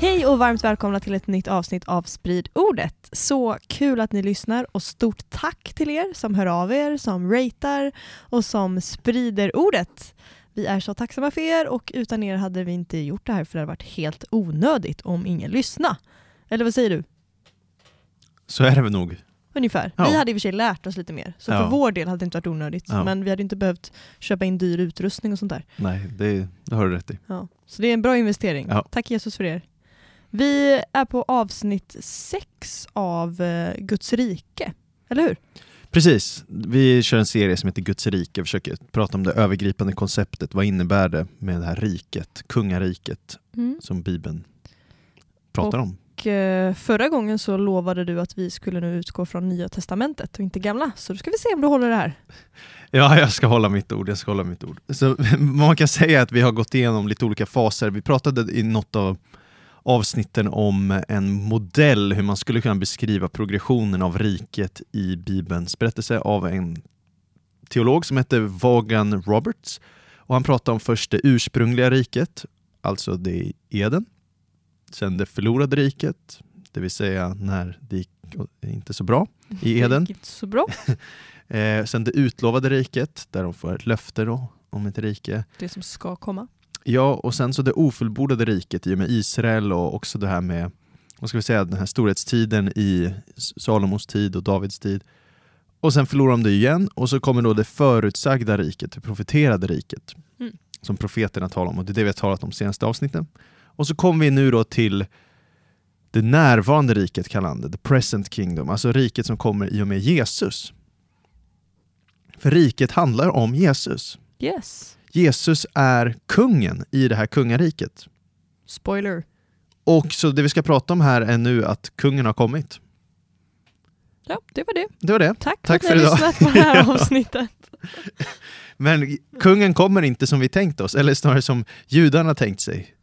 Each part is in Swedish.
Hej och varmt välkomna till ett nytt avsnitt av Sprid ordet. Så kul att ni lyssnar och stort tack till er som hör av er, som ratear och som sprider ordet. Vi är så tacksamma för er och utan er hade vi inte gjort det här för det hade varit helt onödigt om ingen lyssnade. Eller vad säger du? Så är det väl nog. Ungefär. Ja. Vi hade i och för sig lärt oss lite mer, så Ja. för vår del hade det inte varit onödigt. Ja. Men vi hade inte behövt köpa in dyr utrustning och sånt där. Nej, det, det har du rätt i. Ja. Så det är en bra investering. Tack Jesus för er. Vi är på avsnitt sex av eh, Guds rike, eller hur? Precis, vi kör en serie som heter Guds rike, vi försöker prata om det övergripande konceptet. Vad innebär det med det här riket, kungariket, som Bibeln pratar om? Och, eh, förra gången så lovade du att vi skulle nu utgå från Nya Testamentet och inte Gamla, så då ska vi se om du håller det här. Ja, jag ska hålla mitt ord. Jag ska hålla mitt ord. Så, man kan säga att vi har gått igenom lite olika faser. Vi pratade i något av avsnitten om en modell, hur man skulle kunna beskriva progressionen av riket i Bibelns berättelse av en teolog som heter Vaughan Roberts. Och han pratar om först det ursprungliga riket, alltså det i Eden. Sen det förlorade riket, det vill säga när det gick inte så bra i Eden. Det gick inte så bra, Eh, sen det utlovade riket, där de får ett löfte då, om ett rike. det som ska komma. Ja, och sen så det ofullbordade riket i och med Israel och också det här med, vad ska vi säga, den här storhetstiden i Salomos tid och Davids tid. Och sen förlorar de det igen och så kommer då det förutsagda riket, det profeterade riket. Mm. Som profeterna talar om och det är det vi har talat om senaste avsnitten. Och så kommer vi nu då till det närvarande riket kallar han det, the present kingdom, alltså riket som kommer i och med Jesus. För riket handlar om Jesus. Yes. Jesus är kungen i det här kungariket. Spoiler. Och så det vi ska prata om här är nu att kungen har kommit. Ja, det var det. Det var det. Tack, Tack för att ni har lyssnat på det här Ja. avsnittet. Men kungen kommer inte som vi tänkt oss, eller snarare som judarna tänkt sig.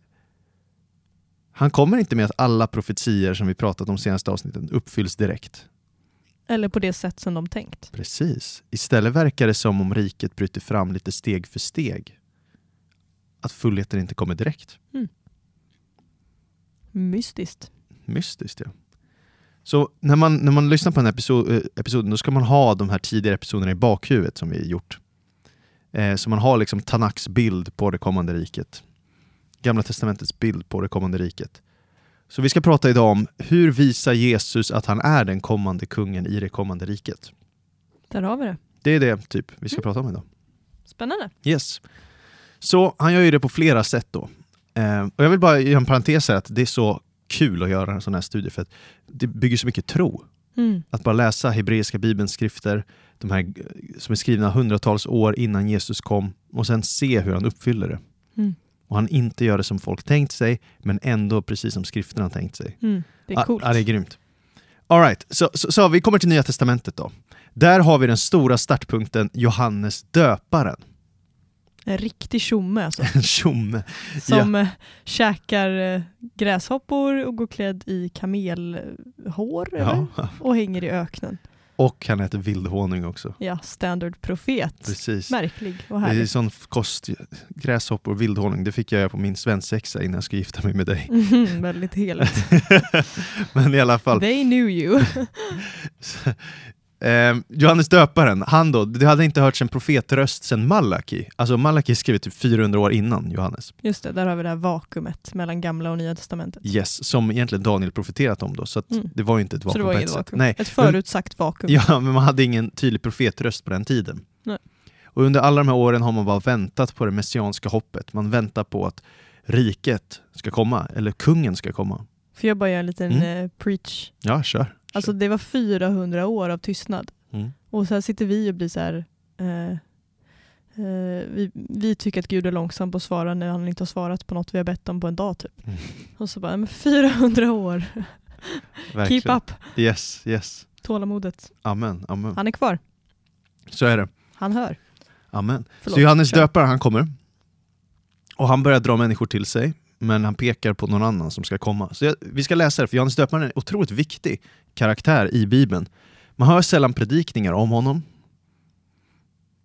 Han kommer inte med att alla profetier som vi pratat om senaste avsnitten uppfylls direkt. Eller på det sätt som de tänkt. Precis. Istället verkar det som om riket bryter fram lite steg för steg. Att fullheten inte kommer direkt. Mystiskt. Mystiskt ja. Så när man, när man lyssnar på den här episod, eh, episoden då ska man ha de här tidigare episoderna i bakhuvudet som vi gjort. Eh, så man har liksom Tanaks bild på det kommande riket. Gamla testamentets bild på det kommande riket. Så vi ska prata idag om hur visar Jesus att han är den kommande kungen i det kommande riket. Där har vi det. Det är det typ vi ska Mm. prata om idag. Spännande. Yes. Så han gör ju det på flera sätt då. Eh, och jag vill bara göra en parentes här att det är så kul att göra en sån här studie för att det bygger så mycket tro. Mm. Att bara läsa hebreiska bibelns skrifter, de här eh, som är skrivna hundratals år innan Jesus kom och sen se hur han uppfyller det. Och han inte gör det som folk tänkt sig, men ändå precis som skrifterna tänkt sig. Mm. Det är Ja, coolt. Ja, det är grymt. All right. så, så, så vi kommer till Nya Testamentet då. Där har vi den stora startpunkten Johannes döparen. En riktig tjomme alltså. En tjomme. Som ja. käkar eh, gräshoppor och går klädd i kamelhår? Ja. och hänger i öknen. Och han äter vildhonung också. Ja, standard profet. Precis. Märklig och Det är härlig. sån kost, gräshoppor och vildhonung, det fick jag på min svensexa innan jag skulle gifta mig med dig. Mhm, väldigt heligt. Men i alla fall, They knew you. eh, Johannes döparen, han då, det hade inte hörts en profetröst sedan Malaki. Alltså Malaki skrev typ 400 år innan Johannes. Just det, där har vi det här vakuumet mellan gamla och nya testamentet. Yes, som egentligen Daniel profeterat om då, så Mm. det var ju inte ett Så vakuum det var på ett sätt. vakuum. Nej. Ett förutsagt vakuum. Ja, men man hade ingen tydlig profetröst på den tiden. Nej. Och under alla de här åren har man bara väntat på det messianska hoppet. Man väntar på att riket ska komma, eller kungen ska komma. Får jag bara göra en liten Mm. eh, preach? Ja, kör. Alltså det var 400 år av tystnad. Mm. Och så sitter vi och blir så här... Eh, eh, vi, vi tycker att Gud är långsam på att svara när han inte har svarat på något vi har bett om på en dag. Typ. Mm. Och så bara, men 400 år. Verkligen. Keep up. Yes, yes. Tålamodet. Amen, amen. Han är kvar. Så är det. Han hör. Amen. Förlåt, så Johannes döparen, han kommer. Och han börjar dra människor till sig, men han pekar på någon annan som ska komma. Så jag, vi ska läsa det, för Johannes döparen är en otroligt viktig karaktär i Bibeln. Man hör sällan predikningar om honom,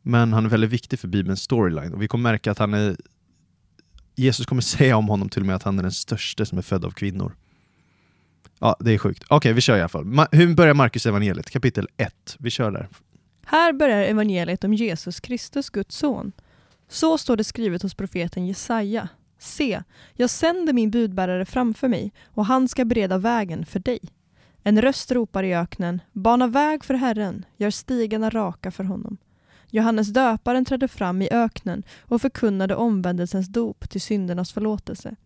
men han är väldigt viktig för Bibelns storyline. Och vi kommer märka att han är Jesus kommer säga om honom till och med att han är den största som är född av kvinnor. Ja, det är sjukt. Okej, vi kör i alla fall. Ma- hur börjar Markus evangeliet? Kapitel 1. Vi kör där. Här börjar evangeliet om Jesus Kristus, Guds son. Så står det skrivet hos profeten Jesaja. Se, jag sänder min budbärare framför mig och han ska bereda vägen för dig. En röst ropar i öknen, bana väg för Herren, gör stigarna raka för honom. Johannes döparen trädde fram i öknen och förkunnade omvändelsens dop till syndernas förlåtelse.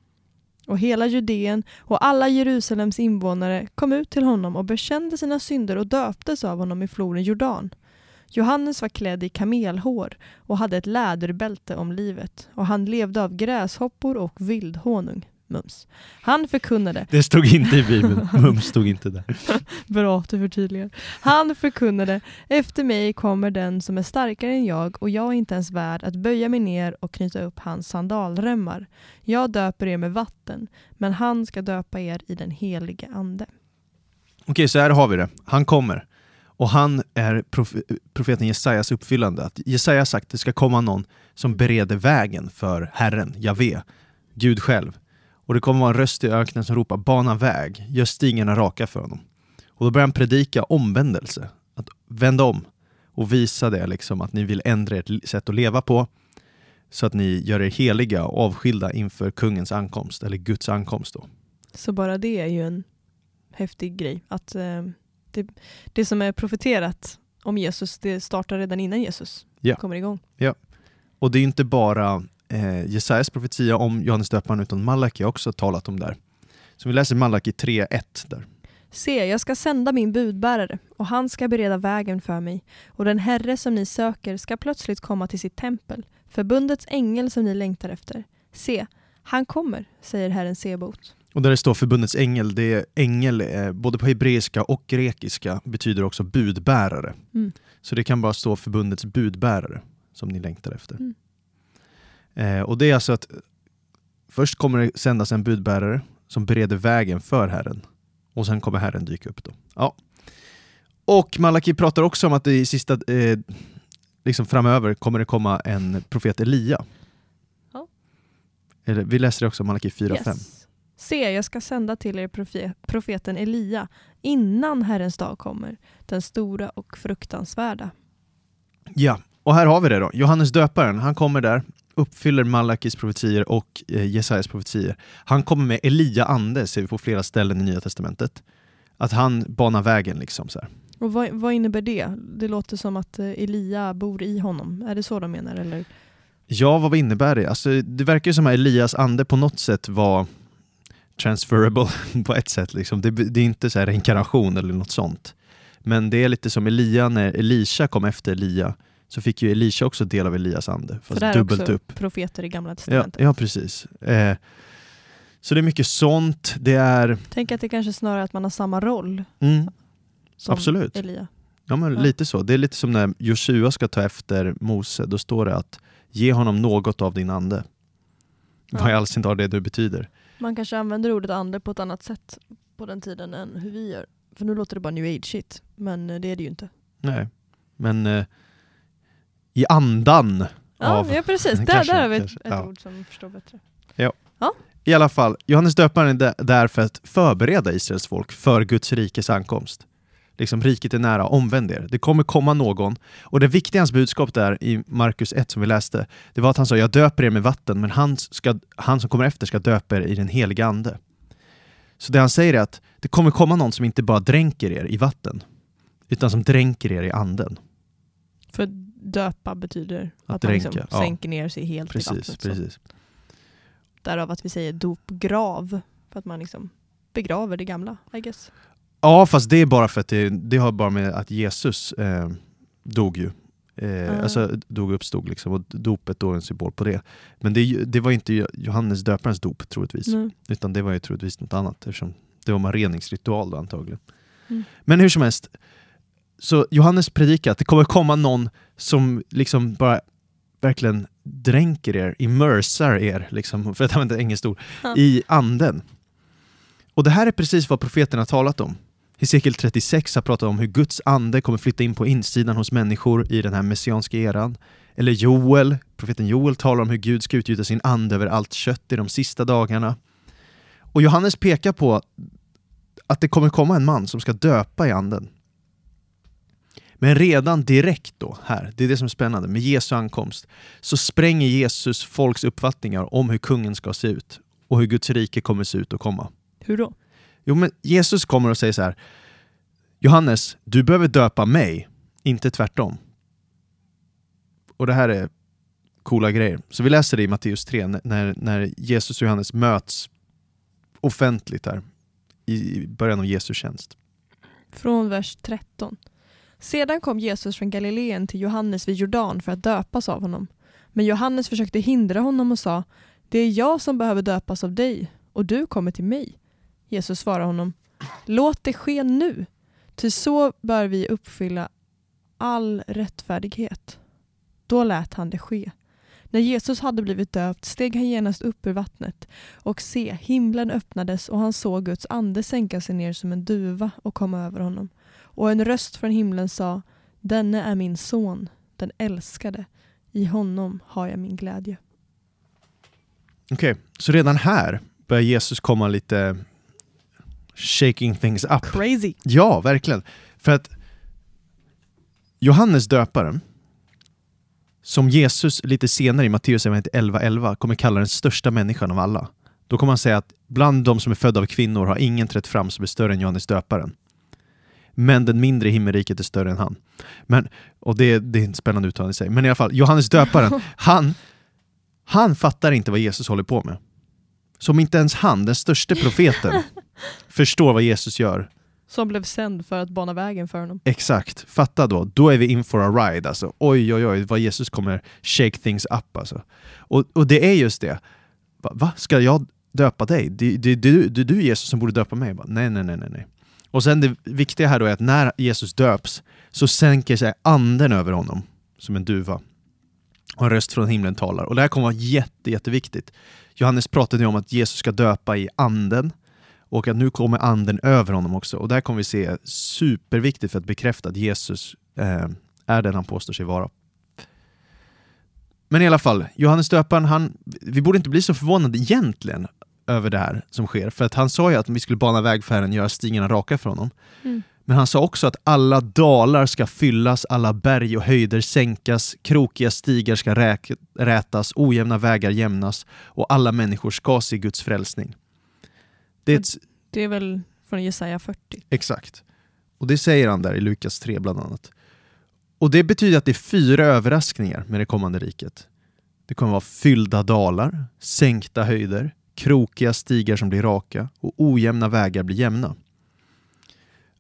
Och hela Judeen och alla Jerusalems invånare kom ut till honom och bekände sina synder och döptes av honom i floden Jordan. Johannes var klädd i kamelhår och hade ett läderbälte om livet och han levde av gräshoppor och vildhonung. Mums. Han förkunnade Det stod inte i Bibeln. Mums stod inte där. Bra att du förtydligar. Han förkunnade, efter mig kommer den som är starkare än jag och jag är inte ens värd att böja mig ner och knyta upp hans sandalremmar. Jag döper er med vatten, men han ska döpa er i den helige ande. Okej, så här har vi det. Han kommer. Och han är profeten Jesajas uppfyllande. Att Jesaja har sagt att det ska komma någon som bereder vägen för Herren, Javé, Gud själv. Och det kommer vara en röst i öknen som ropar bana väg, gör stigarna raka för honom. Och då börjar han predika omvändelse, att vända om och visa det liksom att ni vill ändra ert sätt att leva på så att ni gör er heliga och avskilda inför kungens ankomst, eller Guds ankomst då. Så bara det är ju en häftig grej. Att eh, det, det som är profeterat om Jesus, det startar redan innan Jesus Ja. kommer igång. Och det är inte bara eh, Jesajas profetia om Johannes döparen utan Malaki har också talat om där. Så vi läser Malaki 3.1 där. Se, jag ska sända min budbärare och han ska bereda vägen för mig och den herre som ni söker ska plötsligt komma till sitt tempel, förbundets ängel som ni längtar efter. Se, han kommer, säger Herren Sebot. Och där det står förbundets ängel, det är ängel eh, både på hebreiska och grekiska betyder också budbärare. Mm. Så det kan bara stå förbundets budbärare som ni längtar efter. Mm. Eh, och det är alltså att först kommer det sändas en budbärare som bereder vägen för Herren. Och sen kommer Herren dyka upp då. Ja. Och Malaki pratar också om att det i sista, eh, liksom framöver kommer det komma en profet Elia. Ja. Eller, vi läser det också, Malaki 4.5. Yes. Se, jag ska sända till er profe- profeten Elia innan Herrens dag kommer, den stora och fruktansvärda. Ja, och här har vi det då. Johannes döparen, han kommer där, uppfyller Malakis profetier och eh, Jesajas profetier. Han kommer med Elia ande, ser vi på flera ställen i Nya Testamentet. Att han banar vägen liksom så här. Och vad, vad innebär det? Det låter som att eh, Elia bor i honom. Är det så de menar? Eller? Ja, vad innebär det? Alltså, det verkar ju som att Elias ande på något sätt var transferable på ett sätt. Liksom. Det, det är inte så här reinkarnation eller något sånt. Men det är lite som Elia, när Elisha kom efter Elia så fick ju Elisha också del av Elias ande, fast är dubbelt också upp. profeter i Gamla Ja, Testamentet. ja, precis. Eh, så det är mycket sånt. Det är... Tänk att det kanske snarare är att man har samma roll Mm, som Absolut. Elia. ja, men Ja. lite så. Det är lite som när Joshua ska ta efter Mose. Då står det att ge honom något av din ande. Vad i Ja. all sin dar det du betyder. Man kanske använder ordet ande på ett annat sätt på den tiden än hur vi gör. För nu låter det bara new age shit, men eh, det är det ju inte. Nej, men eh, i andan Ja, av... ja precis. Där, Kanske, där har vi ett, kanske. ett Ja. ord som förstår bättre. I alla fall, Johannes döparen är där- där för att förbereda Israels folk för Guds rikes ankomst. Liksom, riket är nära, omvänd er. Det kommer komma någon. Och det viktiga i hans budskap där i Markus 1 som vi läste, det var att han sa jag döper er med vatten, men han, ska, han som kommer efter ska döpa er i den heliga ande. Så det han säger är att det kommer komma någon som inte bara dränker er i vatten, utan som dränker er i anden. För döpa betyder att, Att man liksom dränka, ja. sänker ner sig helt i Precis, vattnet. Så. precis. Därav att vi säger dopgrav. För att man liksom begraver det gamla, I guess. Ja, fast det är bara för att det, det har bara med att Jesus eh, dog ju. Eh, Ah. Alltså dog och uppstod liksom, och dopet då är en symbol på det. Men det, det var inte Johannes döparens dop troligtvis, Mm. utan det var ju troligtvis något annat eftersom det var en reningsritual då antagligen. Mm. Men hur som helst, så Johannes predikar att det kommer komma någon som liksom bara verkligen dränker er, immersar er, liksom, för att använda engelskt ord, i anden. Och det här är precis vad profeten har talat om. Hesekiel 36 har pratat om hur Guds ande kommer flytta in på insidan hos människor i den här messianska eran. Eller Joel, profeten Joel talar om hur Gud ska utgjuta sin ande över allt kött i de sista dagarna. Och Johannes pekar på att det kommer komma en man som ska döpa i anden. Men redan direkt då, här, det är det som är spännande, med Jesu ankomst, så spränger Jesus folks uppfattningar om hur kungen ska se ut och hur Guds rike kommer se ut och komma. Hur då? Jo, men Jesus kommer och säger så här, Johannes, du behöver döpa mig, inte tvärtom. Och det här är coola grejer. Så vi läser det i Matteus 3, när, när Jesus och Johannes möts offentligt här i början av Jesu tjänst. Från vers 13. Sedan kom Jesus från Galileen till Johannes vid Jordan för att döpas av honom. Men Johannes försökte hindra honom och sa, det är jag som behöver döpas av dig och du kommer till mig. Jesus svarade honom, låt det ske nu, ty så bör vi uppfylla all rättfärdighet. Då lät han det ske. När Jesus hade blivit döpt steg han genast upp ur vattnet och se, himlen öppnades och han såg Guds ande sänka sig ner som en duva och komma över honom. Och en röst från himlen sa, denne är min son, den älskade. I honom har jag min glädje. Okej, okay, så redan här börjar Jesus komma lite shaking things up. Crazy! Ja, verkligen. För att Johannes döparen, som Jesus lite senare i Matteus 11.11 11, kommer kalla den största människan av alla. Då kommer han säga att bland de som är födda av kvinnor har ingen trätt fram som är större än Johannes döparen. Men den mindre i himmelriket är större än han. Men, och det, det är ett spännande uttalande i sig. Men i alla fall, Johannes döparen, han, han fattar inte vad Jesus håller på med. Som inte ens han, den största profeten, förstår vad Jesus gör. Som blev sänd för att bana vägen för honom. Exakt, fatta då. Då är vi in for a ride. Alltså. Oj, oj, oj, vad Jesus kommer shake things up. Alltså. Och, och det är just det. Va? va? Ska jag döpa dig? Det, det, det, det är du Jesus som borde döpa mig. Bara, nej, nej, nej, nej. Och sen det viktiga här då är att när Jesus döps så sänker sig anden över honom som en duva. Och en röst från himlen talar. Och det här kommer vara jätte, jätteviktigt. Johannes pratade om att Jesus ska döpa i anden och att nu kommer anden över honom också. Och det här kommer vi se superviktigt för att bekräfta att Jesus eh, är den han påstår sig vara. Men i alla fall, Johannes döparen, han, vi borde inte bli så förvånade egentligen över det här som sker. För att han sa ju att vi skulle bana väg för Herren, göra stigarna raka för honom. Mm. Men han sa också att alla dalar ska fyllas, alla berg och höjder sänkas, krokiga stigar ska räk, rätas, ojämna vägar jämnas och alla människor ska se Guds frälsning. Det är, ett... det är väl från Jesaja 40? Exakt. Och det säger han där i Lukas 3 bland annat. Och det betyder att det är fyra överraskningar med det kommande riket. Det kommer vara fyllda dalar, sänkta höjder, krokiga stigar som blir raka och ojämna vägar blir jämna.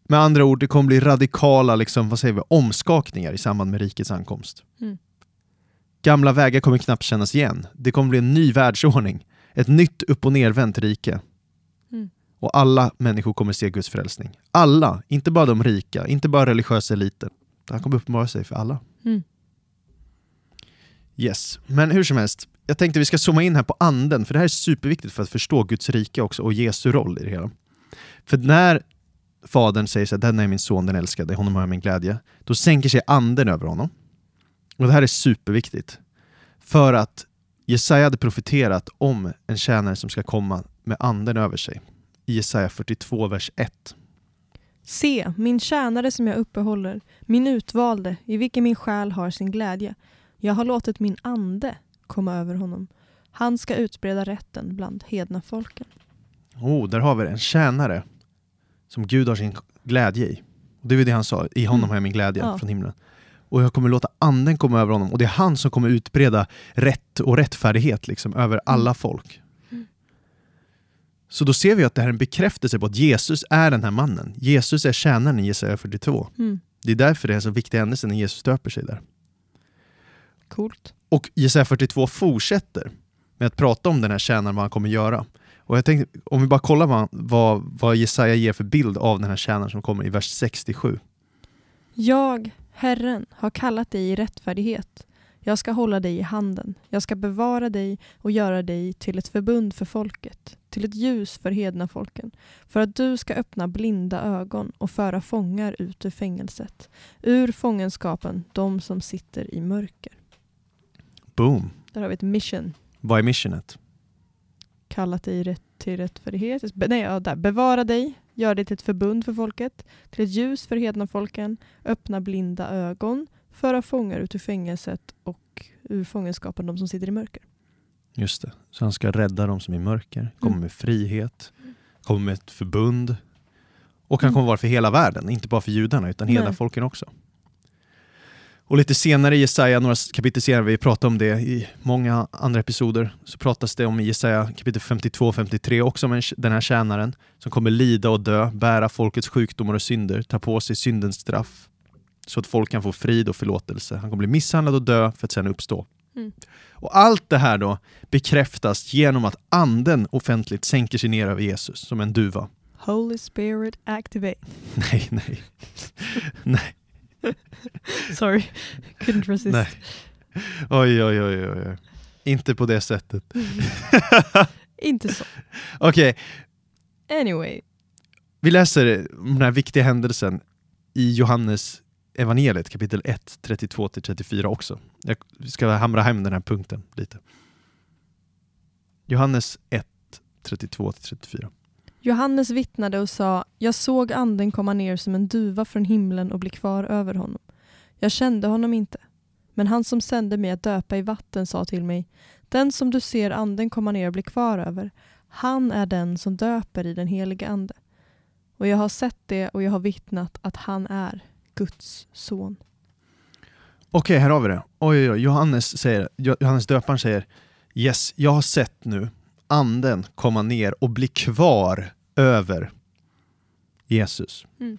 Med andra ord, det kommer bli radikala liksom, vad säger vi, omskakningar i samband med rikets ankomst. Mm. Gamla vägar kommer knappt kännas igen. Det kommer bli en ny världsordning. Ett nytt upp och nervänt rike. Och alla människor kommer se Guds frälsning. Alla, inte bara de rika, inte bara religiösa eliten. Det här kommer uppenbara sig för alla. Mm. Yes, men hur som helst jag tänkte vi ska zooma in här på anden, för det här är superviktigt för att förstå Guds rike också och Jesu roll i det hela. För när Fadern säger så här, den är min son, den älskade, honom har jag min glädje, då sänker sig anden över honom. Och det här är superviktigt. För att Jesaja hade profeterat om en tjänare som ska komma med anden över sig. Jesaja 42, vers 1. Se, min tjänare som jag uppehåller, min utvalde, i vilken min själ har sin glädje. Jag har låtit min ande komma över honom. Han ska utbreda rätten bland hedna folken. Oh, där har vi det. En tjänare som Gud har sin glädje i. Det är det han sa, i honom mm. har jag min glädje ja. från himlen. Och jag kommer låta anden komma över honom och det är han som kommer utbreda rätt och rättfärdighet liksom, över mm. alla folk. Så då ser vi att det här är en bekräftelse på att Jesus är den här mannen. Jesus är tjänaren i Jesaja 42. Mm. Det är därför det är så viktig händelse när Jesus döper sig där. Coolt. Och Jesaja 42 fortsätter med att prata om den här tjänaren, vad han kommer göra. Och jag tänkte, om vi bara kollar vad, vad, vad Jesaja ger för bild av den här tjänaren som kommer i vers 67. Jag, Herren, har kallat dig i rättfärdighet. Jag ska hålla dig i handen. Jag ska bevara dig och göra dig till ett förbund för folket, till ett ljus för hedna folken, för att du ska öppna blinda ögon och föra fångar ut ur fängelset, ur fångenskapen, de som sitter i mörker. Boom. Där har vi ett mission. Vad är missionet? Kallat dig rätt till rättfärdighet. Nej, ja, där. Bevara dig, gör dig till ett förbund för folket, till ett ljus för hedna folken, öppna blinda ögon, föra fångar ut ur fängelset och ur fångenskapen de som sitter i mörker. Just det. Så han ska rädda dem som är i mörker, komma Mm. med frihet, komma med ett förbund. Och han Mm. kommer vara för hela världen, inte bara för judarna utan hela Nej. folken också. Och lite senare i Jesaja, några kapitel senare, vi pratar om det i många andra episoder, så pratas det om i Jesaja kapitel 52 och 53 också om en, den här tjänaren som kommer lida och dö, bära folkets sjukdomar och synder, ta på sig syndens straff så att folk kan få frid och förlåtelse. Han kommer bli misshandlad och dö för att sedan uppstå. Mm. Och allt det här då bekräftas genom att anden offentligt sänker sig ner över Jesus som en duva. Holy Spirit activate. Nej, nej. nej. Sorry, couldn't resist. Nej. Oj, oj, oj, oj. oj. Inte på det sättet. Inte så. Okej, Anyway, vi läser den här viktiga händelsen i Johannes evangeliet kapitel 1, 32-34 också. Jag ska hamra hem den här punkten lite. Johannes 1, 32-34. Johannes vittnade och sa, jag såg anden komma ner som en duva från himlen och bli kvar över honom. Jag kände honom inte. Men han som sände mig att döpa i vatten sa till mig, den som du ser anden komma ner och bli kvar över, han är den som döper i den helige ande. Och jag har sett det och jag har vittnat att han är Guds son. Okej, här har vi det. Oj, oj. Johannes, säger, Johannes döparen säger Yes, jag har sett nu anden komma ner och bli kvar över Jesus. Mm.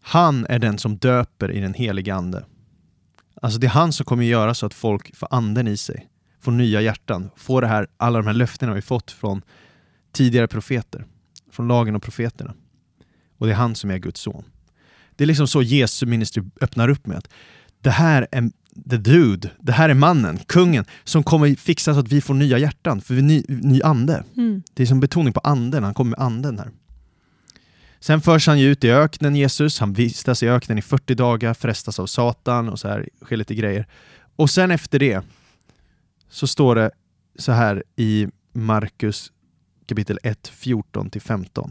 Han är den som döper i den heliga ande. Alltså det är han som kommer göra så att folk får anden i sig, får nya hjärtan, får det här, alla de här löftena vi fått från tidigare profeter, från lagen och profeterna. Och det är han som är Guds son. Det är liksom så Jesu ministry öppnar upp med att det här är the dude, det här är mannen, kungen, som kommer fixa så att vi får nya hjärtan, för vi ny, ny ande. Mm. Det är som betoning på anden, han kommer med anden här. Sen förs han ut i öknen, Jesus, han vistas i öknen i 40 dagar, frestas av Satan och så här, sker lite grejer. Och sen efter det så står det så här i Markus kapitel 1, 14-15.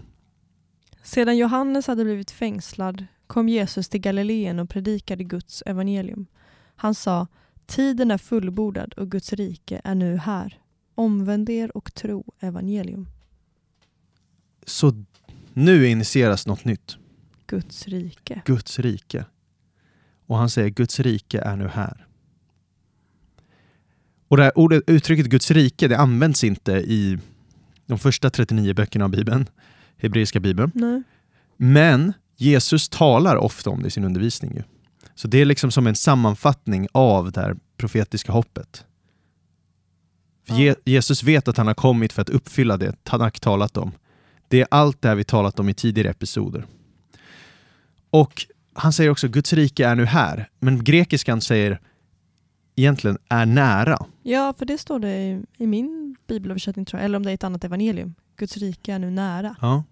Sedan Johannes hade blivit fängslad kom Jesus till Galileen och predikade Guds evangelium. Han sa, tiden är fullbordad och Guds rike är nu här. Omvänd er och tro evangelium. Så nu initieras något nytt. Guds rike. Guds rike. Och han säger Guds rike är nu här. Och det här ordet, uttrycket Guds rike det används inte i de första 39 böckerna av Bibeln, hebreiska bibeln. Nej. Men Jesus talar ofta om det i sin undervisning. Ju. Så det är liksom som en sammanfattning av det här profetiska hoppet. Ja. Je- Jesus vet att han har kommit för att uppfylla det han har talat om. Det är allt det här vi talat om i tidigare episoder. Och han säger också Guds rike är nu här, men grekiskan säger egentligen är nära. Ja, för det står det i, i min bibelöversättning tror jag, eller om det är ett annat evangelium. Guds rike är nu nära. Ja.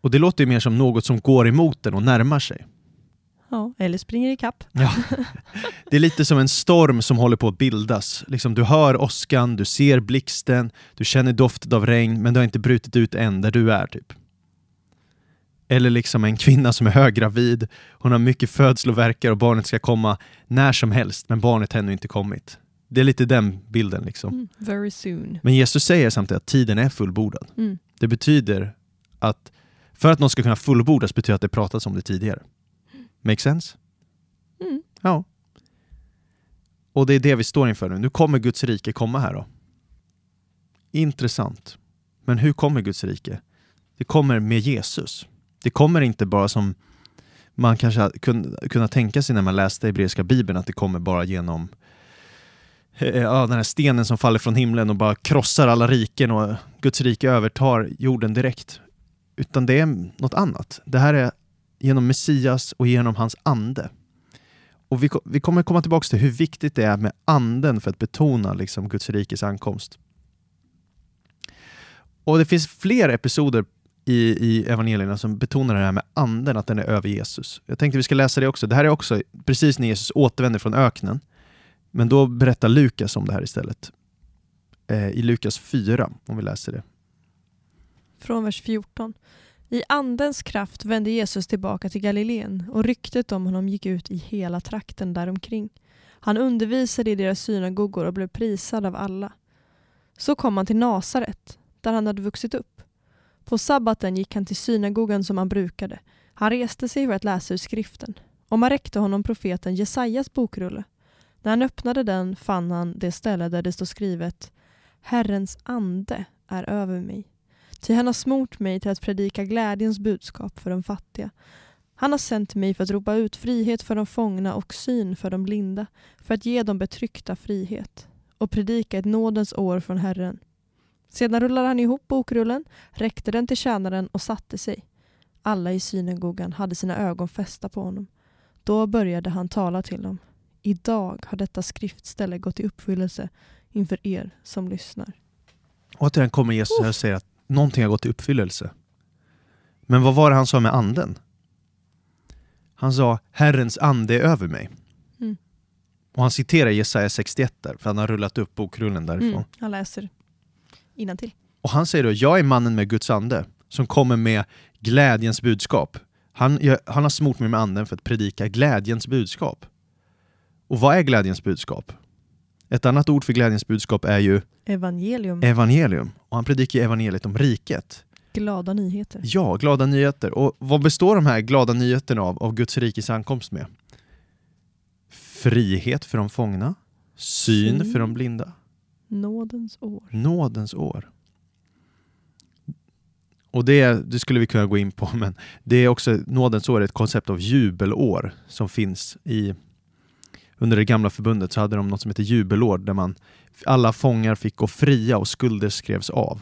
Och det låter ju mer som något som går emot den och närmar sig. Ja, eller springer i kapp. Ja. Det är lite som en storm som håller på att bildas. Liksom, du hör åskan, du ser blixten, du känner doften av regn, men det har inte brutit ut än där du är. typ. Eller liksom en kvinna som är höggravid, hon har mycket födslovärkar och barnet ska komma när som helst, men barnet har ännu inte kommit. Det är lite den bilden. liksom. Mm. Very soon. Men Jesus säger samtidigt att tiden är fullbordad. Mm. Det betyder att för att något ska kunna fullbordas betyder att det pratats om det tidigare. Make sense? Mm. Ja. Och det är det vi står inför nu. Nu kommer Guds rike komma här då. Intressant. Men hur kommer Guds rike? Det kommer med Jesus. Det kommer inte bara som man kanske hade kun- kunnat tänka sig när man läste hebreiska bibeln, att det kommer bara genom Eh, ja, den här stenen som faller från himlen och bara krossar alla riken och Guds rike övertar jorden direkt. Utan det är något annat. Det här är genom Messias och genom hans ande. Och vi, vi kommer komma tillbaka till hur viktigt det är med anden för att betona liksom, Guds rikes ankomst. Och det finns fler episoder i, i evangelierna som betonar det här med anden, att den är över Jesus. Jag tänkte vi ska läsa det också. Det här är också precis när Jesus återvänder från öknen. Men då berättar Lukas om det här istället. Eh, I Lukas 4, om vi läser det. Från vers 14. I andens kraft vände Jesus tillbaka till Galileen och ryktet om honom gick ut i hela trakten däromkring. Han undervisade i deras synagogor och blev prisad av alla. Så kom han till Nasaret, där han hade vuxit upp. På sabbaten gick han till synagogan som han brukade. Han reste sig för att läsa ur skriften. Och man räckte honom profeten Jesajas bokrulle. När han öppnade den fann han det ställe där det står skrivet Herrens ande är över mig. Ty han har smort mig till att predika glädjens budskap för de fattiga. Han har sänt mig för att ropa ut frihet för de fångna och syn för de blinda, för att ge de betryckta frihet och predika ett nådens år från Herren. Sedan rullade han ihop bokrullen, räckte den till tjänaren och satte sig. Alla i synagogan hade sina ögon fästa på honom. Då började han tala till dem. Idag har detta skriftställe gått i uppfyllelse inför er som lyssnar. Återigen kommer Jesus här och säger att någonting har gått i uppfyllelse. Men vad var det han sa med anden? Han sa Herrens ande är över mig. Mm. Och han citerar Jesaja 61 där, för han har rullat upp bokrullen därifrån. Mm, han läser till. Och han säger då, jag är mannen med Guds ande, som kommer med glädjens budskap. Han, jag, han har smort mig med anden för att predika glädjens budskap. Och vad är glädjens budskap? Ett annat ord för glädjens budskap är ju evangelium. evangelium. Och han predikar evangeliet om riket. Glada nyheter. Ja, glada nyheter. Och vad består de här glada nyheterna av, av Guds rikes ankomst med? Frihet för de fångna, syn Syn. för de blinda, Nådens år. nådens år. Och det, det skulle vi kunna gå in på, men det är också nådens år, ett koncept av jubelår som finns i under det gamla förbundet så hade de något som heter jubelår där man alla fångar fick gå fria och skulder skrevs av.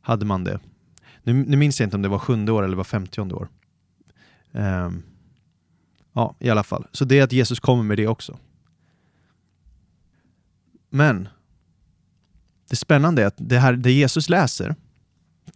Hade man det. Nu, nu minns jag inte om det var sjunde år eller var femtionde år. Um, ja, i alla fall. Så det är att Jesus kommer med det också. Men det spännande är att det här det Jesus läser,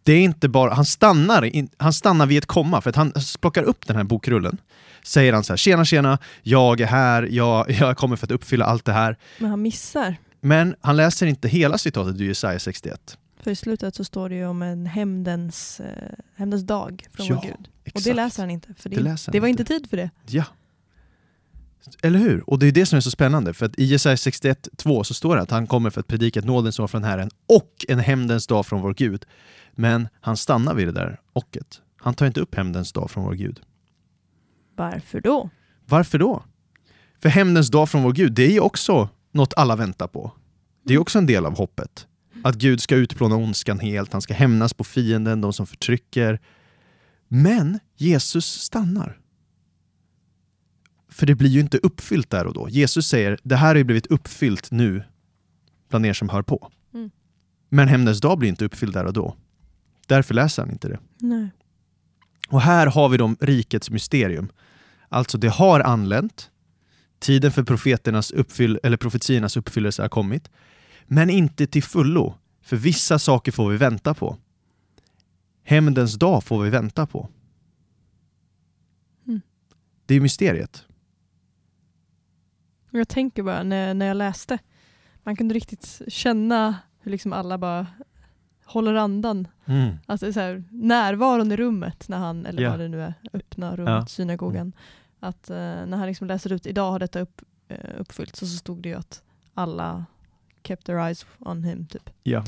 det är inte bara, han stannar, han stannar vid ett komma för att han plockar upp den här bokrullen. Säger han så här, tjena tjena, jag är här, jag, jag kommer för att uppfylla allt det här. Men han missar. Men han läser inte hela citatet ur Jesaja 61. För i slutet så står det ju om en hämndens, eh, hämndens dag från Ja, vår Gud. Och Exakt. det läser han inte. För det, Det det var inte. tid för det. Ja. Eller hur? Och det är det som är så spännande, för att i Jesaja 61.2 så står det att han kommer för att predika ett nådens år från Herren och en hämndens dag från vår Gud. Men han stannar vid det där ochet. Han tar inte upp hämndens dag från vår Gud. Varför då? Varför då? För hämndens dag från vår Gud, det är ju också något alla väntar på. Det är också en del av hoppet. Att Gud ska utplåna ondskan helt, han ska hämnas på fienden, de som förtrycker. Men Jesus stannar. För det blir ju inte uppfyllt där och då. Jesus säger, det här har ju blivit uppfyllt nu bland er som hör på. Mm. Men hämndens dag blir inte uppfylld där och då. Därför läser han inte det. Nej. Och här har vi de rikets mysterium. Alltså det har anlänt, tiden för profeternas uppfyll, eller profetiornas uppfyllelse har kommit, men inte till fullo. För vissa saker får vi vänta på. Hämndens dag får vi vänta på. Mm. Det är mysteriet. Jag tänker bara när, när jag läste, man kunde riktigt känna hur liksom alla bara håller andan. Alltså så här, närvaron i rummet när han, eller Ja. vad det nu är, öppnar rummet, Ja. synagogan. Att eh, när han liksom läser ut, idag har detta upp, eh, uppfyllts, och så stod det ju att alla kept their eyes on him. Typ. Ja.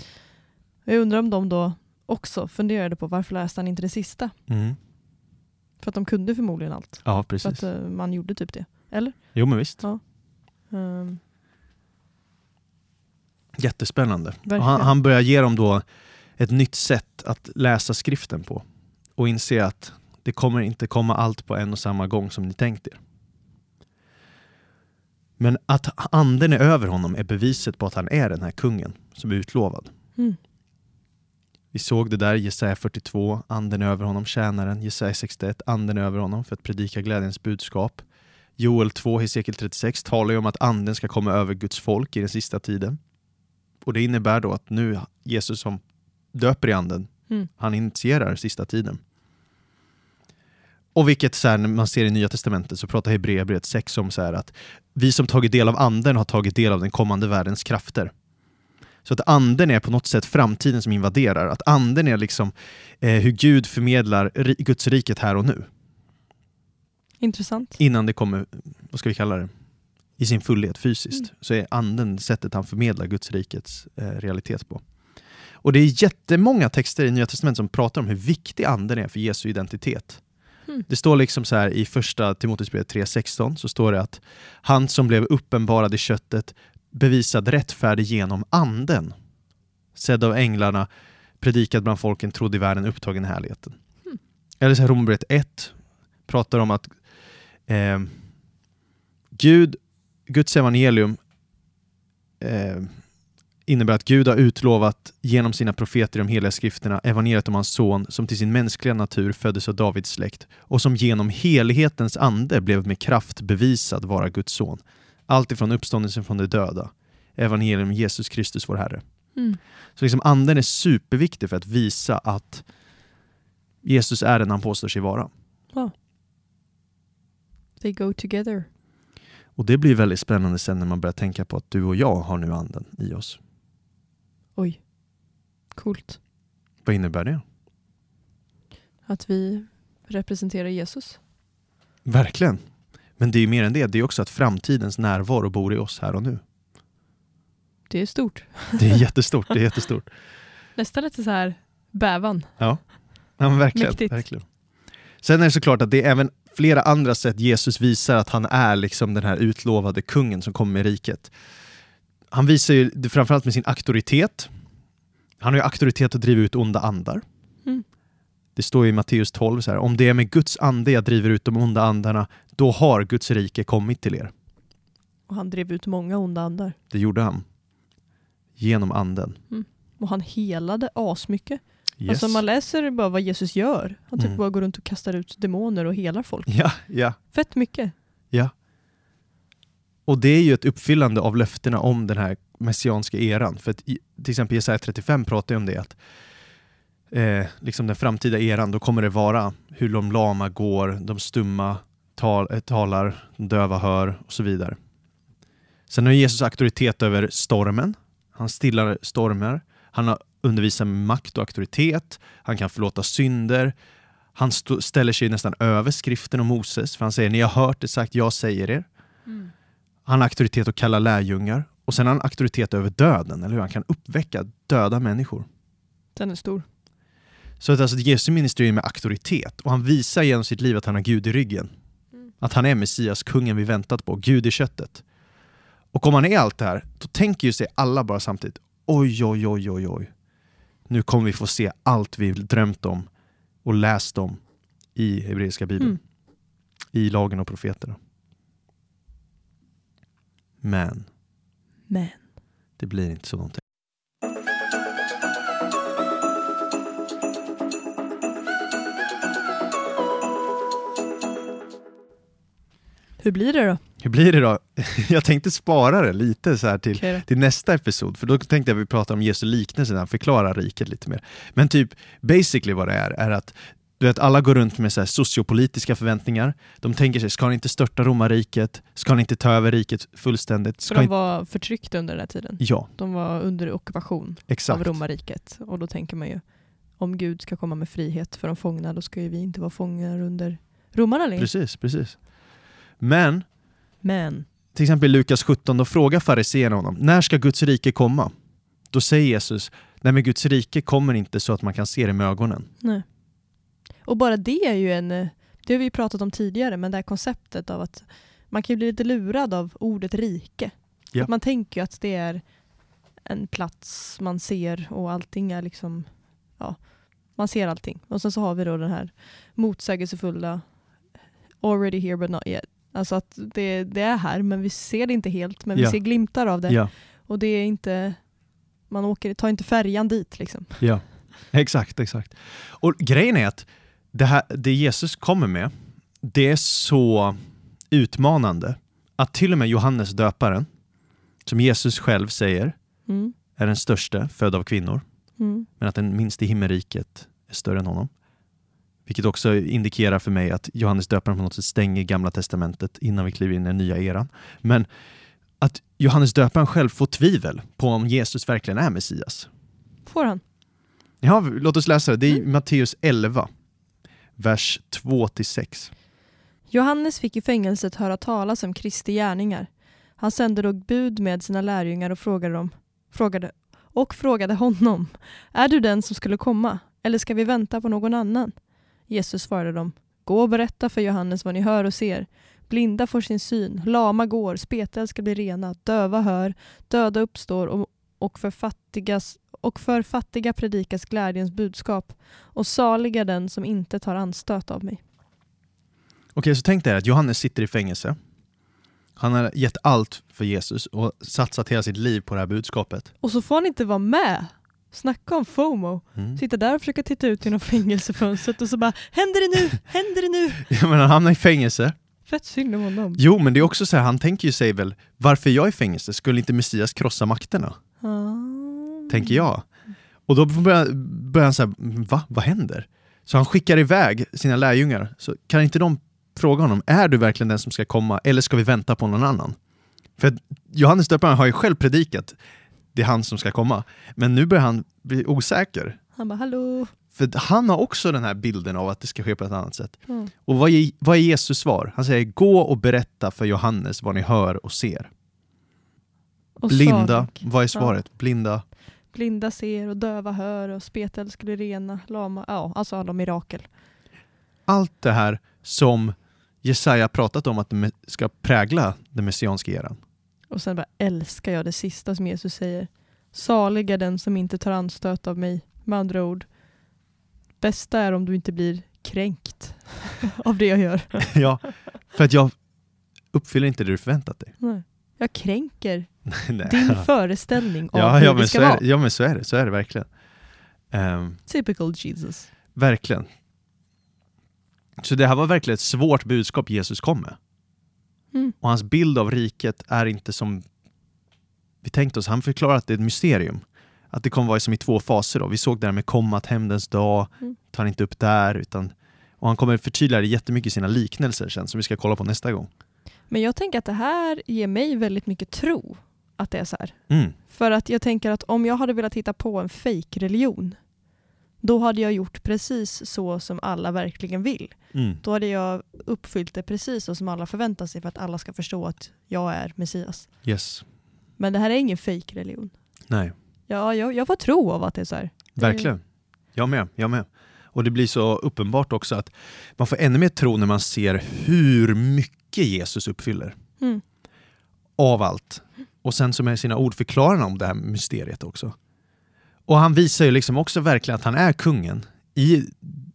Jag undrar om de då också funderade på varför läste han inte det sista? Mm. För att de kunde förmodligen allt. Ja, För precis. att eh, man gjorde typ det. Eller? Jo, men visst. Ehm, Jättespännande. Och Verkligen. han, han börjar ge dem då ett nytt sätt att läsa skriften på och inse att det kommer inte komma allt på en och samma gång som ni tänkt er. Men att anden är över honom är beviset på att han är den här kungen som är utlovad. mm. Vi såg det där i Jesaja 42, anden är över honom, tjänaren. Jesaja 61, anden är över honom för att predika glädjens budskap. Joel 2, Hesekiel 36 talar ju om att anden ska komma över Guds folk i den sista tiden. Och det innebär då att nu Jesus som döper i anden, Mm. han initierar sista tiden. Och vilket så här, när man ser i Nya Testamentet så pratar Hebreerbrevet 6 om så här att vi som tagit del av anden har tagit del av den kommande världens krafter. Så att anden är på något sätt framtiden som invaderar. Att anden är liksom eh, hur Gud förmedlar ri- Guds riket här och nu. Intressant. Innan det kommer, vad ska vi kalla det, i sin fullhet fysiskt. Mm. Så är anden sättet han förmedlar Guds rikets eh, realitet på. Och det är jättemånga texter i Nya Testamentet som pratar om hur viktig anden är för Jesu identitet. Mm. Det står liksom så här i första Timoteusbrevet 3.16 så står det att han som blev uppenbarad i köttet bevisad rättfärdig genom anden. Sedd av änglarna, predikad bland folken, trodd i världen, upptagen i härligheten. Mm. Eller så här Romarbrevet 1 pratar om att eh, Gud, Guds evangelium eh, innebär att Gud har utlovat genom sina profeter i de heliga skrifterna evangeliet om hans son som till sin mänskliga natur föddes av Davids släkt och som genom helighetens ande blev med kraft bevisad vara Guds son. Allt ifrån uppståndelsen från de döda, evangelium om Jesus Kristus vår Herre. Mm. Så liksom anden är superviktig för att visa att Jesus är den han påstår sig vara. They go together. Och det blir väldigt spännande sen när man börjar tänka på att du och jag har nu anden i oss. Coolt. Vad innebär det? Att vi representerar Jesus. Verkligen. Men det är ju mer än det, det är också att framtidens närvaro bor i oss här och nu. Det är stort. Det är jättestort. Det är jättestort. Nästan lite så här bävan. Ja, men verkligen, Mäktigt. verkligen. Sen är det såklart att det är även flera andra sätt Jesus visar att han är liksom den här utlovade kungen som kommer med riket. Han visar ju det framförallt med sin auktoritet. Han har ju auktoritet att driva ut onda andar. Mm. Det står i Matteus 12 så här, om det är med Guds ande jag driver ut de onda andarna, då har Guds rike kommit till er. Och han drev ut många onda andar. Det gjorde han. Genom anden. Och han helade asmycket. Yes. Alltså man läser bara vad Jesus gör. Han typ Mm. bara går runt och kastar ut demoner och helar folk. Ja, ja. Fett mycket. Och det är ju ett uppfyllande av löftena om den här messianska eran. För att till exempel Jesaja 35 pratar ju om det att eh, liksom den framtida eran, då kommer det vara hur de lama går, de stumma tal, eh, talar, de döva hör och så vidare. Sen har Jesus auktoritet över stormen. Han stillar stormar. Han har undervisar med makt och auktoritet. Han kan förlåta synder. Han ställer sig nästan över skriften och Moses, för han säger ni har hört det sagt, jag säger er. Han har auktoritet att kalla lärjungar och sen har han auktoritet över döden, eller hur? Han kan uppväcka döda människor. Den är stor. Så att alltså Jesu ministeri är med auktoritet och han visar genom sitt liv att han har Gud i ryggen. Mm. Att han är Messias, kungen vi väntat på, Gud i köttet. Och om han är allt det här, då tänker ju sig alla bara samtidigt oj, oj, oj, oj, oj. Nu kommer vi få se allt vi drömt om och läst om i hebreiska bibeln. Mm. I lagen och profeterna. Men Men. det blir inte så någonting. Hur blir det då? Hur blir det då? Jag tänkte spara det lite så här till, då. till nästa episod, för då tänkte jag att vi pratar om Jesu liknelse, när han förklarar riket lite mer. Men typ, basically vad det är, är att du vet, alla går runt med så sociopolitiska förväntningar. De tänker sig, ska han inte störta romarriket? Ska han inte ta över riket fullständigt? För Ska de inte... var förtryckta under den här tiden. Ja, De var under ockupation exakt. av romarriket. Och då tänker man ju, om Gud ska komma med frihet för de fångna, då ska ju vi inte vara fångar under romarna längre. Precis, precis. Men, Men, till exempel i Lukas 17, då frågar fariséerna honom, när ska Guds rike komma? Då säger Jesus, nej men Guds rike kommer inte så att man kan se det med ögonen. nej. Och bara det är ju en, det har vi ju pratat om tidigare, men det här konceptet av att man kan ju bli lite lurad av ordet rike. Ja. Att man tänker ju att det är en plats man ser och allting är liksom, ja, man ser allting. Och sen så har vi då den här motsägelsefulla already here but not yet. Alltså att det, det är här men vi ser det inte helt men vi Ja. ser glimtar av det. Ja, Och det är inte, man åker, tar inte färjan dit liksom. ja. Exakt, exakt. Och grejen är att det, här, det Jesus kommer med, det är så utmanande att till och med Johannes döparen, som Jesus själv säger Mm. är den största, född av kvinnor, Mm. men att den minste i himmelriket är större än honom. Vilket också indikerar för mig att Johannes döparen på något sätt stänger gamla testamentet innan vi kliver in i den nya eran. Men att Johannes döparen själv får tvivel på om Jesus verkligen är Messias. Får han? Ja, låt oss läsa det. Det är i Matteus 11, vers 2-6. Johannes fick i fängelset höra talas om Kristi gärningar. Han sände då bud med sina lärjungar och frågade, dem, frågade, och frågade honom, är du den som skulle komma, eller ska vi vänta på någon annan? Jesus svarade dem, gå och berätta för Johannes vad ni hör och ser. Blinda får sin syn, lama går, spetälska blir rena, döva hör, döda uppstår och, och, för fattigas, och för fattiga predikas glädjens budskap. Och saliga den som inte tar anstöt av mig. Okej, så tänk dig att Johannes sitter i fängelse. Han har gett allt för Jesus och satsat hela sitt liv på det här budskapet. Och så får han inte vara med. Snacka om FOMO. Mm. Sitta där och försöka titta ut genom fängelsefönstret och så bara händer det nu, händer det nu? Ja, men han hamnar i fängelse. Fett synd om honom. Jo, men det är också så här, han tänker ju sig väl, varför är jag i fängelse? Skulle inte Messias krossa makterna? Ah. Tänker jag. Och då börjar, börjar han säga, va? Vad händer? Så han skickar iväg sina lärjungar. Så kan inte de fråga honom, är du verkligen den som ska komma eller ska vi vänta på någon annan? För Johannes döparen har ju själv predikat, det är han som ska komma. Men nu börjar han bli osäker. Han bara hallå. För han har också den här bilden av att det ska ske på ett annat sätt. Mm. Och vad är, vad är Jesus svar? Han säger, gå och berätta för Johannes vad ni hör och ser. Och Blinda, salig. vad är svaret? Blinda. Blinda ser och döva hör och spetälska blir rena, lama, ja alltså alla mirakel. Allt det här som Jesaja pratat om att det ska prägla den messianska eran. Och sen bara älskar jag det sista som Jesus säger. Salig är den som inte tar anstöt av mig. Med andra ord, bästa är om du inte blir kränkt av det jag gör. ja, för att jag uppfyller inte det du förväntat dig. Nej. Jag kränker din föreställning av ja, hur ja, det ska vara. det, ja, men så är det. Så är det verkligen. Ehm, Typical Jesus. verkligen. Så det här var verkligen ett svårt budskap Jesus kom med. Mm. Och hans bild av riket är inte som vi tänkte oss. Han förklarar att det är ett mysterium. Att det kommer vara som i två faser. Då. Vi såg det här med kommat, hämndens dag, Mm. tar inte upp där. Utan, och han kommer förtydliga det jättemycket i sina liknelser sen, som vi ska kolla på nästa gång. Men jag tänker att det här ger mig väldigt mycket tro att det är så här. Mm. För att jag tänker att om jag hade velat hitta på en fake-religion då hade jag gjort precis så som alla verkligen vill. Mm. Då hade jag uppfyllt det precis så som alla förväntar sig för att alla ska förstå att jag är Messias. Yes. Men det här är ingen fake-religion. Nej, Ja, jag, jag får tro av att det är så här. verkligen. Jag med, jag med. Och det blir så uppenbart också att man får ännu mer tro när man ser hur mycket Jesus uppfyller. Mm. av allt. Och sen som med sina ord förklarar han om det här mysteriet också. Och han visar ju liksom också verkligen att han är kungen. I,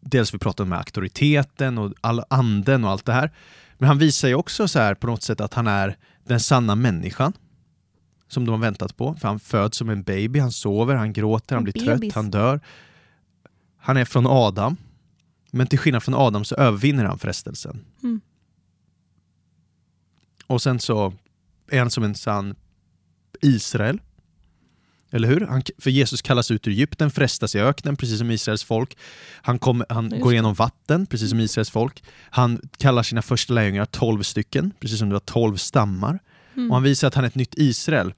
dels vi pratar om auktoriteten och all anden och allt det här. Men han visar ju också så här på något sätt att han är den sanna människan. Som de har väntat på. För han föds som en baby, han sover, han gråter, han blir bebis. trött, han dör. Han är från Adam. Men till skillnad från Adam så övervinner han frestelsen. Mm. Och sen så är han som en sann Israel. Eller hur? Han, för Jesus kallas ut ur Egypten, frestas i öknen, precis som Israels folk. Han, kom, han går igenom vatten, precis som Israels folk. Han kallar sina första lärjungar tolv stycken, precis som det var tolv stammar. Mm. Och han visar att han är ett nytt Israel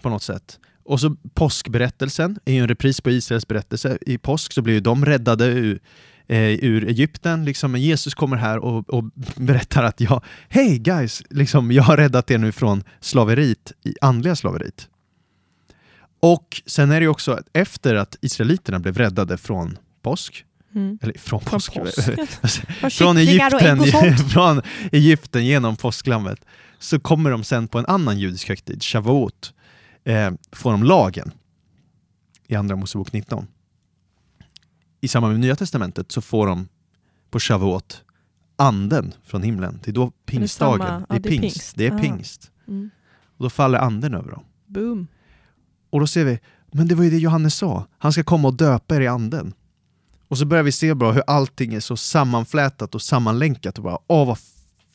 på något sätt. Och så påskberättelsen är ju en repris på Israels berättelse. I påsk så blir ju de räddade ur, eh, ur Egypten. Liksom. Jesus kommer här och, och berättar att jag, hej guys, liksom, jag har räddat er nu från slaveriet, andliga slaveriet. Och sen är det också att efter att israeliterna blev räddade från påsk, Mm. eller från Från påsk, påsken. Från Egypten, från Egypten genom påsklammet så kommer de sen på en annan judisk högtid, Shavuot, eh, får de lagen i Andra Mosebok 19. I samband med Nya Testamentet så får de på Shavuot anden från himlen. Det är då pingstdagen. Det är, ja, det är pingst. Det är pingst. Mm. Och då faller anden över dem. Boom. Och då ser vi, men det var ju det Johannes sa. Han ska komma och döpa er i anden. Och så börjar vi se bara hur allting är så sammanflätat och sammanlänkat och bara, åh vad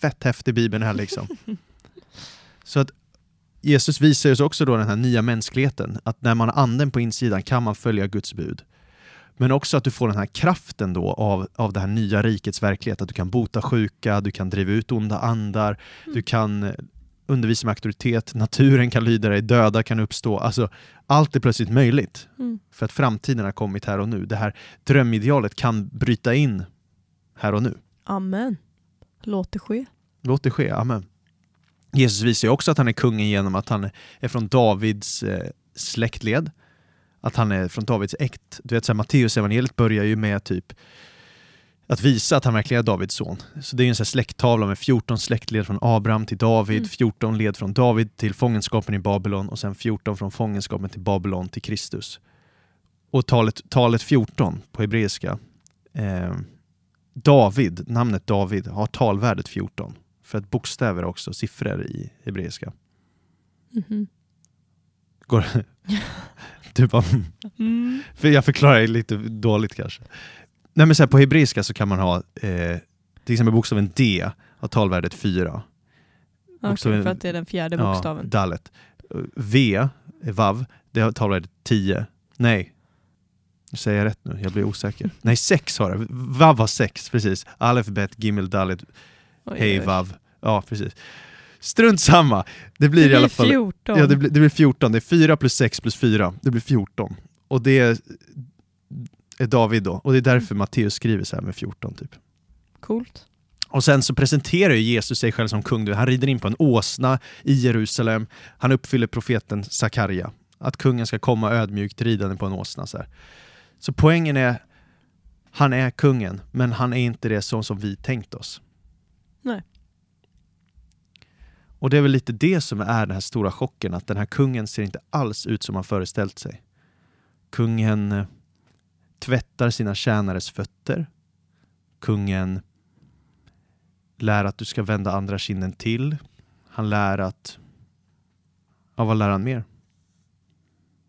fett häftig bibeln här liksom. Så att Jesus visar oss också då den här nya mänskligheten, att när man har anden på insidan kan man följa Guds bud. Men också att du får den här kraften då av, av det här nya rikets verklighet, att du kan bota sjuka, du kan driva ut onda andar, Mm. du kan eh, undervisa med auktoritet, naturen kan lyda dig, döda kan uppstå. Alltså, allt är plötsligt möjligt. Mm. För att framtiden har kommit här och nu. Det här drömidealet kan bryta in här och nu. Amen. Låt det ske. Låt det ske, amen. Jesus visar ju också att han är kungen genom att han är från Davids eh, släktled. Att han är från Davids äkt. Du vet, så här, Matteus evangeliet börjar ju med typ att visa att han verkligen är Davids son. Så det är ju en sån släkttavla med 14 släktled från Abraham till David, Mm. 14 led från David till fångenskapen i Babylon och sen 14 från fångenskapen till Babylon till Kristus. Och talet, talet 14 på hebreiska, eh, David, namnet David, har talvärdet 14. För att bokstäver är också siffror i hebreiska. Mhm. Går Du bara, Mm. för jag förklarar lite dåligt kanske. Nej men så här, på hebreiska så kan man ha eh, till exempel bokstaven D har talvärdet 4. Okej, Bokstaven- för att det är den fjärde Ja, bokstaven. dalet. V, vav, det har talvärdet 10. Nej, nu säger jag rätt nu, jag blir osäker. Nej, 6 har det. Vav har 6, precis. Alef, bet, gimel, dalet, hej, vav. Ja, precis. Strunt samma. Det blir Det i alla blir fall 14. Ja, det blir, det blir 14. Det är 4 plus 6 plus 4. Det blir 14. Och det är, är David då. Och det är därför Matteus skriver så här med 14 typ. Coolt. Och sen så presenterar ju Jesus sig själv som kung. Han rider in på en åsna i Jerusalem. Han uppfyller profeten Sakarja. Att kungen ska komma ödmjukt ridande på en åsna. Så, här. så poängen är, han är kungen, men han är inte det så som vi tänkt oss. Nej. Och det är väl lite det som är den här stora chocken, att den här kungen ser inte alls ut som han föreställt sig. Kungen eh, tvättar sina tjänares fötter. Kungen lär att du ska vända andra kinden till. Han lär att... Ja, vad lär han mer?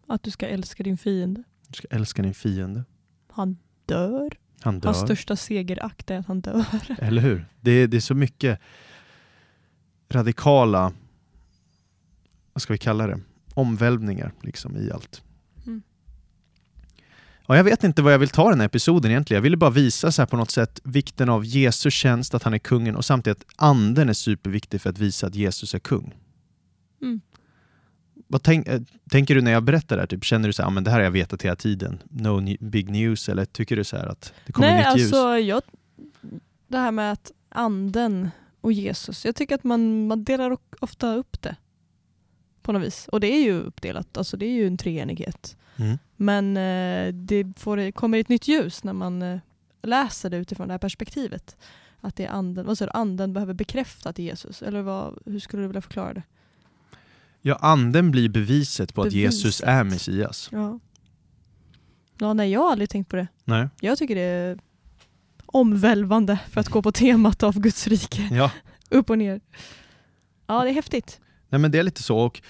Att du ska älska din fiende. Du ska älska din fiende. Han dör. Han dör. Hans största segerakt är att han dör. Eller hur? Det det är så mycket radikala, vad ska vi kalla det, omvälvningar liksom i allt. Mm. Ja, jag vet inte vad jag vill ta den här episoden egentligen. Jag ville bara visa så här på något sätt vikten av Jesu tjänst, att han är kungen och samtidigt att anden är superviktig för att visa att Jesus är kung. Mm. Vad tänk, eh, tänker du när jag berättar det här? Typ, känner du så här, ah, men det här har jag vetat hela tiden, no big news, eller tycker du så här att det kommer Nej, nytt ljus? alltså jag, det här med att anden och Jesus, jag tycker att man, man delar ofta upp det på något vis. Och det är ju uppdelat, alltså det är ju en treenighet. Mm. Men eh, det får, kommer ett nytt ljus när man eh, läser det utifrån det här perspektivet. Att det är anden, vad sa du, anden behöver bekräfta till Jesus, eller vad, hur skulle du vilja förklara det? Ja, anden blir beviset på att Jesus Beviset. är Messias. Ja. ja, nej jag har aldrig tänkt på det. Nej. Jag tycker det är omvälvande för att gå på temat av Guds rike. Ja. Upp och ner. Ja, det är häftigt. Nej men det är lite så. Och,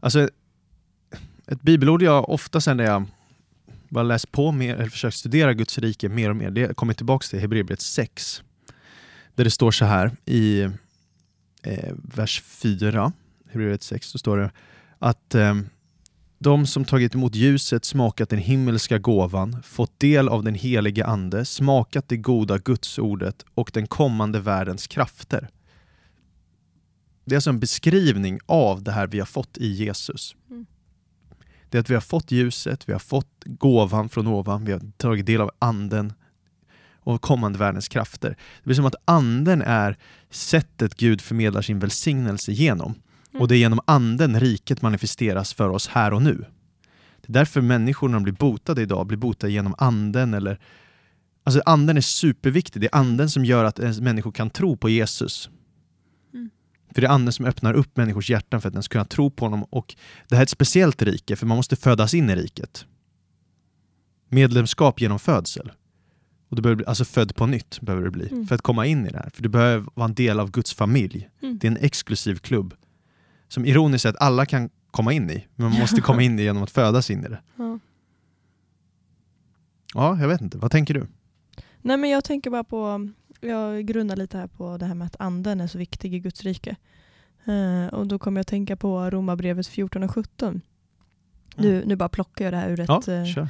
alltså, ett bibelord jag ofta sen när jag bara läst på mer, eller försökt studera Guds rike mer och mer, det kommer tillbaka till Hebreerbrevet 6. Där det står så här i eh, vers 4, Hebreerbrevet 6, så står det att eh, de som tagit emot ljuset, smakat den himmelska gåvan, fått del av den helige ande, smakat det goda gudsordet och den kommande världens krafter. Det är alltså en beskrivning av det här vi har fått i Jesus. Mm. Det är att vi har fått ljuset, vi har fått gåvan från ovan, vi har tagit del av anden och kommande världens krafter. Det blir som att anden är sättet Gud förmedlar sin välsignelse genom. Mm. Och det är genom anden riket manifesteras för oss här och nu. Det är därför människor när de blir botade idag blir botade genom anden eller Alltså anden är superviktig. Det är anden som gör att människor kan tro på Jesus. Mm. För det är anden som öppnar upp människors hjärtan för att den ska kunna tro på honom. Och det här är ett speciellt rike, för man måste födas in i riket. Medlemskap genom födsel. Och du behöver bli, alltså född på nytt behöver du bli Mm. för att komma in i det här. För du behöver vara en del av Guds familj. Mm. Det är en exklusiv klubb. Som ironiskt sett alla kan komma in i, men man måste komma in i genom att födas in i det. Ja. Ja, jag vet inte. Vad tänker du? Nej men jag tänker bara på jag grunnar lite här på det här med att anden är så viktig i Guds rike. Eh, och då kommer jag tänka på Romarbrevet 14 och 17. Nu, nu bara plockar jag det här ur, ett, Ja, eh.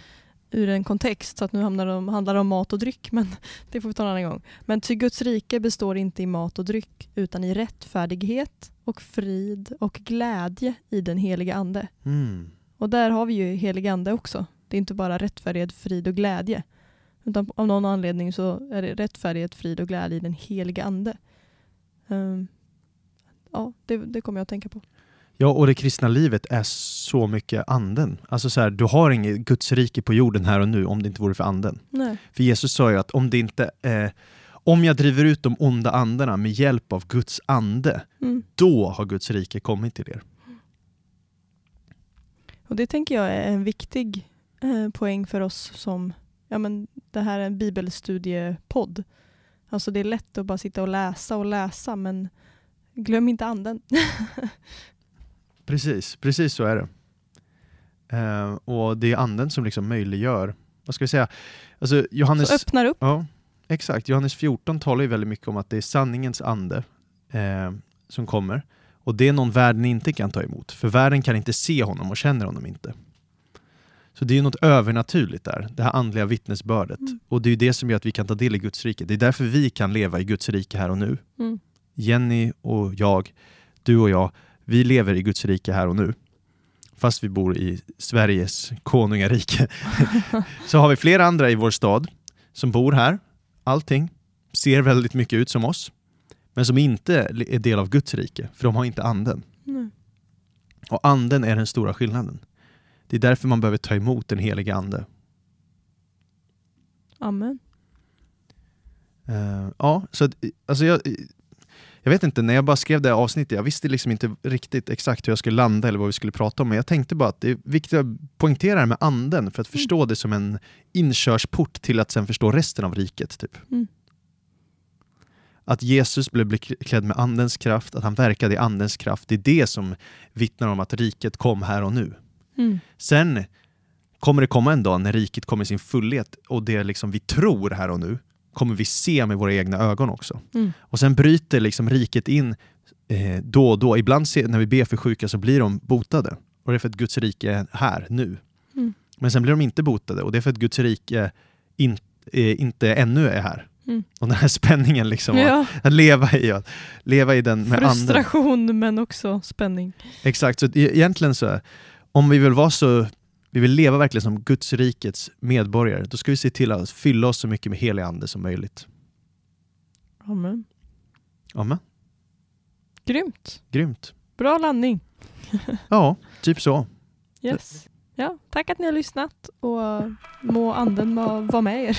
Ur en kontext så att nu hamnar om, handlar det om mat och dryck men det får vi ta en annan gång. Men ty Guds rike består inte i mat och dryck utan i rättfärdighet och frid och glädje i den heliga ande. Mm. Och där har vi ju helig ande också. Det är inte bara rättfärdighet, frid och glädje. Utan av någon anledning så är det rättfärdighet, frid och glädje i den heliga ande. Ehm, ja, det, det kommer jag att tänka på. Ja, och det kristna livet är så mycket anden. Alltså så här, du har inget Guds rike på jorden här och nu om det inte vore för anden. Nej. För Jesus sa ju att om det inte eh, om jag driver ut de onda andarna med hjälp av Guds ande, Mm. då har Guds rike kommit till er. Och det tänker jag är en viktig eh, poäng för oss som, ja men det här är en bibelstudiepodd. Alltså det är lätt att bara sitta och läsa och läsa men glöm inte anden. Precis, precis så är det. Eh, och det är anden som liksom möjliggör, vad ska vi säga, alltså Johannes... Så öppnar upp. Ja, exakt. Johannes 14 talar ju väldigt mycket om att det är sanningens ande eh, som kommer. Och det är någon världen inte kan ta emot. För världen kan inte se honom och känner honom inte. Så det är något övernaturligt där, det här andliga vittnesbördet. Mm. Och det är det som gör att vi kan ta del i Guds rike. Det är därför vi kan leva i Guds rike här och nu. Mm. Jenny och jag, du och jag, vi lever i Guds rike här och nu. Fast vi bor i Sveriges konungarike. så har vi flera andra i vår stad som bor här. Allting ser väldigt mycket ut som oss. Men som inte är del av Guds rike, för de har inte anden. Nej. Och anden är den stora skillnaden. Det är därför man behöver ta emot den heliga ande. Amen. Eh, ja, så att, alltså jag, jag vet inte, när jag bara skrev det här avsnittet, jag visste liksom inte riktigt exakt hur jag skulle landa eller vad vi skulle prata om, men jag tänkte bara att det är viktigt att poängtera det här med anden för att förstå det som en inkörsport till att sen förstå resten av riket. Typ. Mm. Att Jesus blev beklädd med andens kraft, att han verkade i andens kraft, det är det som vittnar om att riket kom här och nu. Mm. Sen kommer det komma en dag när riket kommer i sin fullhet och det liksom vi tror här och nu kommer vi se med våra egna ögon också. Mm. Och sen bryter liksom riket in eh, då och då. Ibland se, när vi ber för sjuka så blir de botade. Och det är för att Guds rike är här, nu. Mm. Men sen blir de inte botade och det är för att Guds rike in, eh, inte ännu är här. Mm. Och den här spänningen liksom, Ja, att, att leva i, att leva i den med anden. frustration men också spänning. Exakt, så e- egentligen så, om vi vill vara så, vi vill leva verkligen som Guds rikets medborgare, då ska vi se till att fylla oss så mycket med helig ande som möjligt. Amen. Amen. Grymt. Grymt. Bra landning. Ja, typ så. Yes. Ja, tack att ni har lyssnat och må anden vara med er.